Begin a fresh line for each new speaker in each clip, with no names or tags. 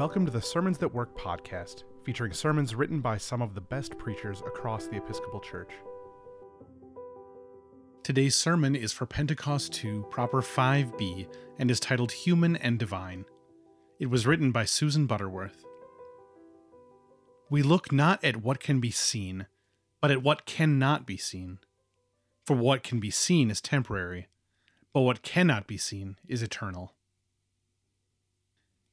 Welcome to the Sermons That Work podcast, featuring sermons written by some of the best preachers across the Episcopal Church. Today's sermon is for Pentecost 2, Proper 5b, and is titled Human and Divine. It was written by Susan Butterworth. We look not at what can be seen, but at what cannot be seen. For what can be seen is temporary, but what cannot be seen is eternal.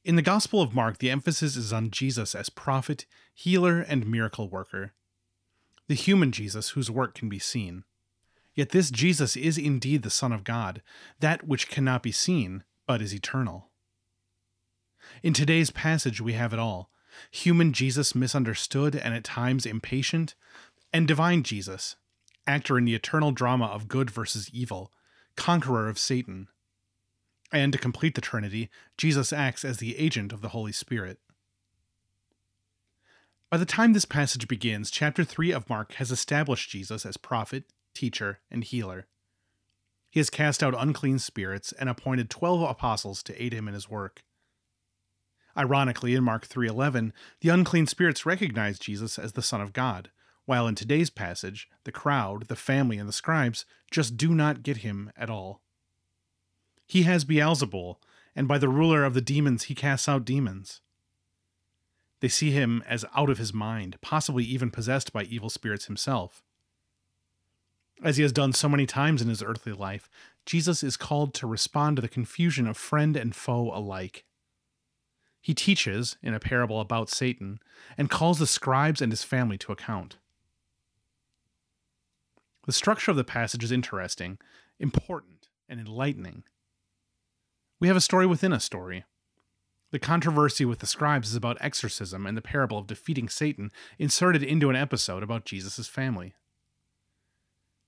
In the Gospel of Mark, the emphasis is on Jesus as prophet, healer, and miracle worker. The human Jesus whose work can be seen. Yet this Jesus is indeed the Son of God, that which cannot be seen, but is eternal. In today's passage, we have it all human Jesus misunderstood and at times impatient, and divine Jesus, actor in the eternal drama of good versus evil, conqueror of Satan, and to complete the Trinity, Jesus acts as the agent of the Holy Spirit. By the time this passage begins, chapter 3 of Mark has established Jesus as prophet, teacher, and healer. He has cast out unclean spirits and appointed 12 apostles to aid him in his work. Ironically, in Mark 3:11, the unclean spirits recognize Jesus as the Son of God, while in today's passage, the crowd, the family, and the scribes just do not get him at all. He has Beelzebul, and by the ruler of the demons he casts out demons. They see him as out of his mind, possibly even possessed by evil spirits himself. As he has done so many times in his earthly life, Jesus is called to respond to the confusion of friend and foe alike. He teaches, in a parable about Satan, and calls the scribes and his family to account. The structure of the passage is interesting, important, and enlightening. We have a story within a story. The controversy with the scribes is about exorcism and the parable of defeating Satan inserted into an episode about Jesus' family.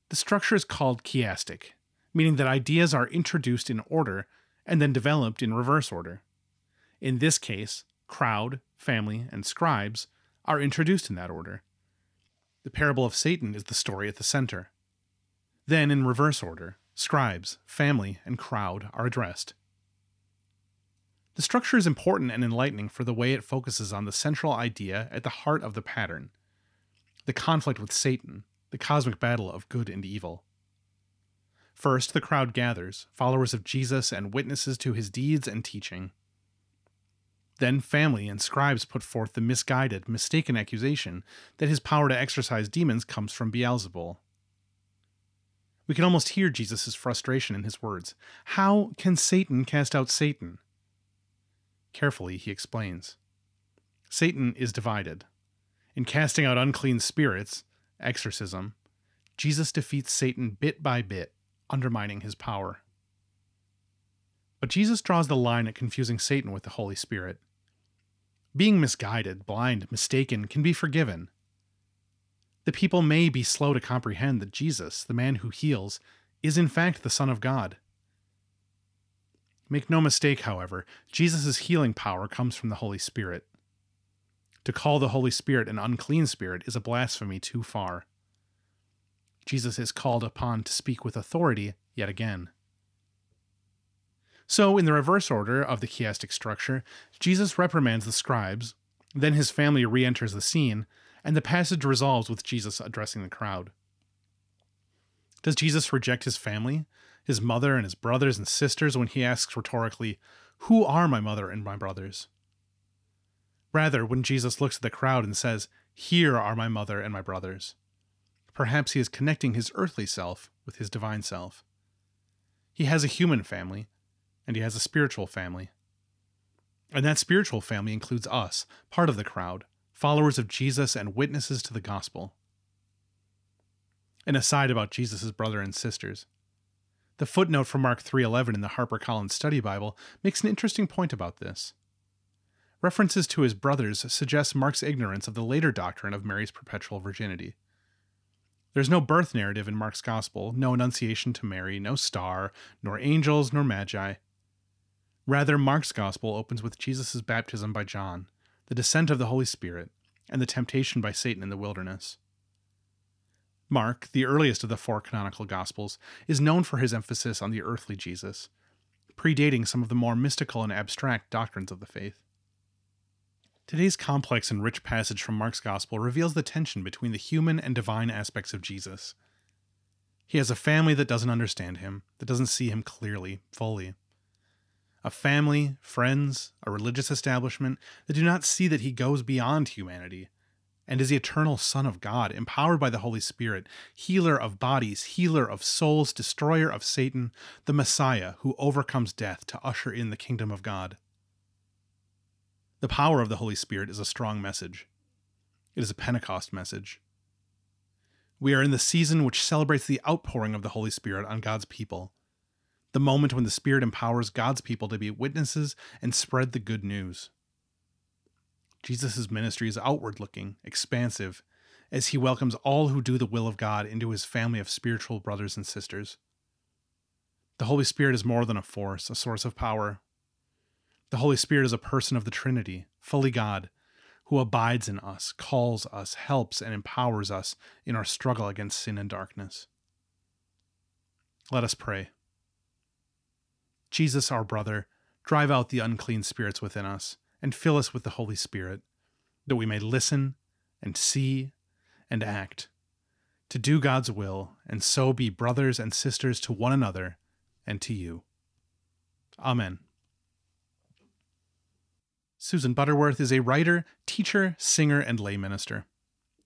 The structure is called chiastic, meaning that ideas are introduced in order and then developed in reverse order. In this case, crowd, family, and scribes are introduced in that order. The parable of Satan is the story at the center. Then, in reverse order, scribes, family, and crowd are addressed. The structure is important and enlightening for the way it focuses on the central idea at the heart of the pattern the conflict with Satan, the cosmic battle of good and evil. First, the crowd gathers, followers of Jesus and witnesses to his deeds and teaching. Then, family and scribes put forth the misguided, mistaken accusation that his power to exorcise demons comes from Beelzebul. We can almost hear Jesus' frustration in his words How can Satan cast out Satan? Carefully, he explains Satan is divided. In casting out unclean spirits, exorcism, Jesus defeats Satan bit by bit, undermining his power. But Jesus draws the line at confusing Satan with the Holy Spirit. Being misguided, blind, mistaken can be forgiven. The people may be slow to comprehend that Jesus, the man who heals, is in fact the Son of God. Make no mistake, however, Jesus' healing power comes from the Holy Spirit. To call the Holy Spirit an unclean spirit is a blasphemy too far. Jesus is called upon to speak with authority yet again. So, in the reverse order of the chiastic structure, Jesus reprimands the scribes, then his family re enters the scene, and the passage resolves with Jesus addressing the crowd. Does Jesus reject his family, his mother and his brothers and sisters when he asks rhetorically, Who are my mother and my brothers? Rather, when Jesus looks at the crowd and says, Here are my mother and my brothers, perhaps he is connecting his earthly self with his divine self. He has a human family, and he has a spiritual family. And that spiritual family includes us, part of the crowd, followers of Jesus and witnesses to the gospel. An aside about Jesus' brother and sisters. The footnote from Mark 3:11 in the HarperCollins Study Bible makes an interesting point about this. References to his brothers suggest Mark's ignorance of the later doctrine of Mary's perpetual virginity. There's no birth narrative in Mark's gospel, no annunciation to Mary, no star, nor angels, nor magi. Rather, Mark's gospel opens with Jesus' baptism by John, the descent of the Holy Spirit, and the temptation by Satan in the wilderness. Mark, the earliest of the four canonical Gospels, is known for his emphasis on the earthly Jesus, predating some of the more mystical and abstract doctrines of the faith. Today's complex and rich passage from Mark's Gospel reveals the tension between the human and divine aspects of Jesus. He has a family that doesn't understand him, that doesn't see him clearly, fully. A family, friends, a religious establishment that do not see that he goes beyond humanity and is the eternal Son of God, empowered by the Holy Spirit, healer of bodies, healer of souls, destroyer of Satan, the Messiah who overcomes death to usher in the kingdom of God. The power of the Holy Spirit is a strong message. It is a Pentecost message. We are in the season which celebrates the outpouring of the Holy Spirit on God's people, the moment when the Spirit empowers God's people to be witnesses and spread the good news. Jesus' ministry is outward looking, expansive, as he welcomes all who do the will of God into his family of spiritual brothers and sisters. The Holy Spirit is more than a force, a source of power, the Holy Spirit is a person of the Trinity, fully God, who abides in us, calls us, helps, and empowers us in our struggle against sin and darkness. Let us pray. Jesus, our brother, drive out the unclean spirits within us and fill us with the Holy Spirit, that we may listen and see and act, to do God's will, and so be brothers and sisters to one another and to you. Amen. Susan Butterworth is a writer, teacher, singer, and lay minister.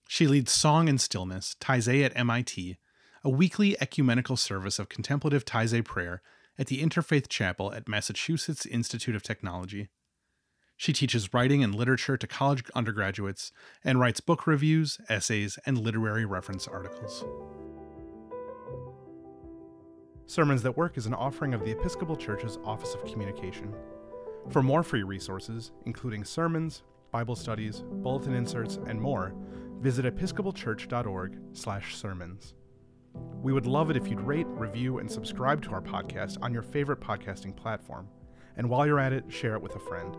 She leads Song and Stillness, Taizé at MIT, a weekly ecumenical service of contemplative Taizé prayer at the Interfaith Chapel at Massachusetts Institute of Technology. She teaches writing and literature to college undergraduates and writes book reviews, essays, and literary reference articles. Sermons That Work is an offering of the Episcopal Church's Office of Communication. For more free resources, including sermons, Bible studies, bulletin inserts, and more, visit episcopalchurch.org/sermons. We would love it if you'd rate, review, and subscribe to our podcast on your favorite podcasting platform. And while you're at it, share it with a friend.